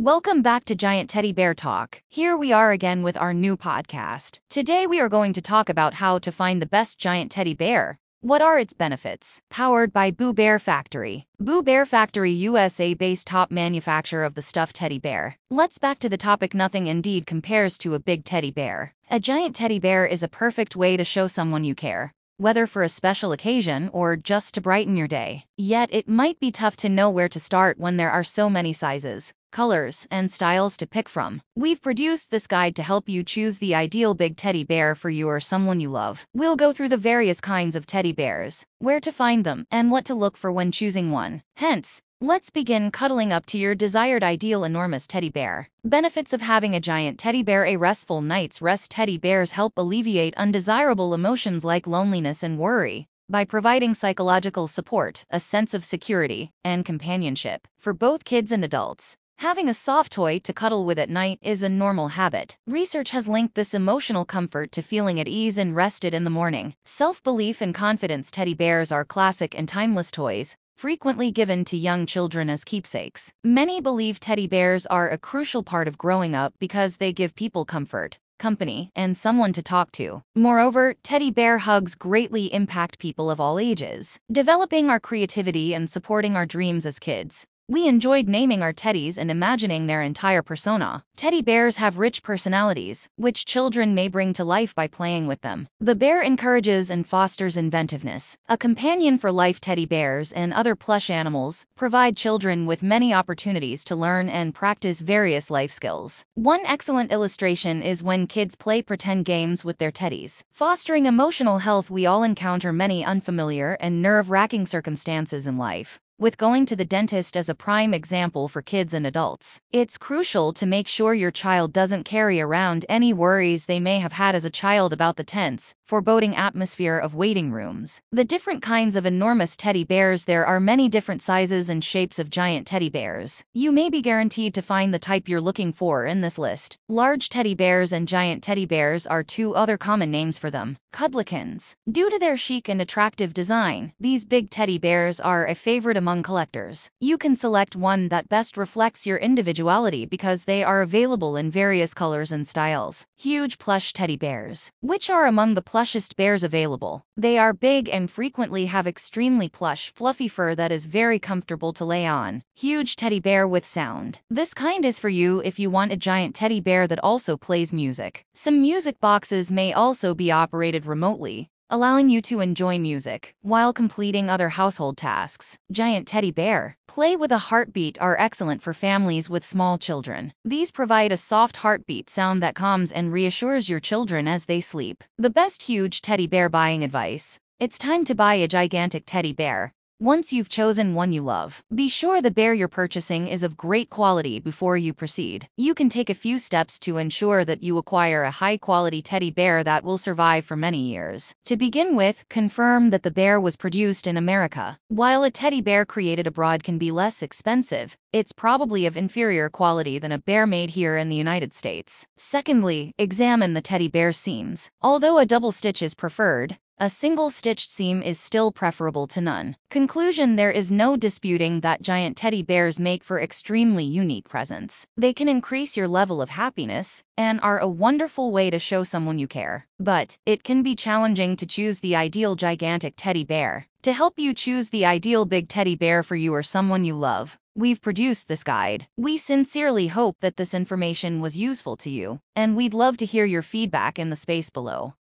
Welcome back to Giant Teddy Bear Talk. Here we are again with our new podcast. Today we are going to talk about how to find the best giant teddy bear. What are its benefits? Powered by Boo Bear Factory. Boo Bear Factory USA based top manufacturer of the stuffed teddy bear. Let's back to the topic nothing indeed compares to a big teddy bear. A giant teddy bear is a perfect way to show someone you care whether for a special occasion or just to brighten your day. Yet it might be tough to know where to start when there are so many sizes, colors, and styles to pick from. We've produced this guide to help you choose the ideal big teddy bear for you or someone you love. We'll go through the various kinds of teddy bears, where to find them, and what to look for when choosing one. Hence, Let's begin cuddling up to your desired ideal enormous teddy bear. Benefits of having a giant teddy bear A restful night's rest teddy bears help alleviate undesirable emotions like loneliness and worry by providing psychological support, a sense of security, and companionship for both kids and adults. Having a soft toy to cuddle with at night is a normal habit. Research has linked this emotional comfort to feeling at ease and rested in the morning. Self belief and confidence teddy bears are classic and timeless toys, frequently given to young children as keepsakes. Many believe teddy bears are a crucial part of growing up because they give people comfort, company, and someone to talk to. Moreover, teddy bear hugs greatly impact people of all ages, developing our creativity and supporting our dreams as kids. We enjoyed naming our teddies and imagining their entire persona. Teddy bears have rich personalities, which children may bring to life by playing with them. The bear encourages and fosters inventiveness. A companion for life teddy bears and other plush animals provide children with many opportunities to learn and practice various life skills. One excellent illustration is when kids play pretend games with their teddies. Fostering emotional health we all encounter many unfamiliar and nerve-wracking circumstances in life with going to the dentist as a prime example for kids and adults. It's crucial to make sure your child doesn't carry around any worries they may have had as a child about the tense, foreboding atmosphere of waiting rooms. The different kinds of enormous teddy bears There are many different sizes and shapes of giant teddy bears. You may be guaranteed to find the type you're looking for in this list. Large teddy bears and giant teddy bears are two other common names for them. Cuddlykins. Due to their chic and attractive design, these big teddy bears are a favorite among among collectors. You can select one that best reflects your individuality because they are available in various colors and styles. Huge plush teddy bears, which are among the plushest bears available. They are big and frequently have extremely plush, fluffy fur that is very comfortable to lay on. Huge teddy bear with sound. This kind is for you if you want a giant teddy bear that also plays music. Some music boxes may also be operated remotely, allowing you to enjoy music while completing other household tasks. Giant teddy bear. Play with a heartbeat are excellent for families with small children. These provide a soft heartbeat sound that calms and reassures your children as they sleep. The best huge teddy bear buying advice. It's time to buy a gigantic teddy bear. Once you've chosen one you love, be sure the bear you're purchasing is of great quality before you proceed. You can take a few steps to ensure that you acquire a high-quality teddy bear that will survive for many years. To begin with, confirm that the bear was produced in America. While a teddy bear created abroad can be less expensive, it's probably of inferior quality than a bear made here in the United States. Secondly, examine the teddy bear seams. Although a double stitch is preferred, a single stitched seam is still preferable to none. Conclusion There is no disputing that giant teddy bears make for extremely unique presents. They can increase your level of happiness and are a wonderful way to show someone you care. But it can be challenging to choose the ideal gigantic teddy bear. To help you choose the ideal big teddy bear for you or someone you love, We've produced this guide. We sincerely hope that this information was useful to you, and we'd love to hear your feedback in the space below.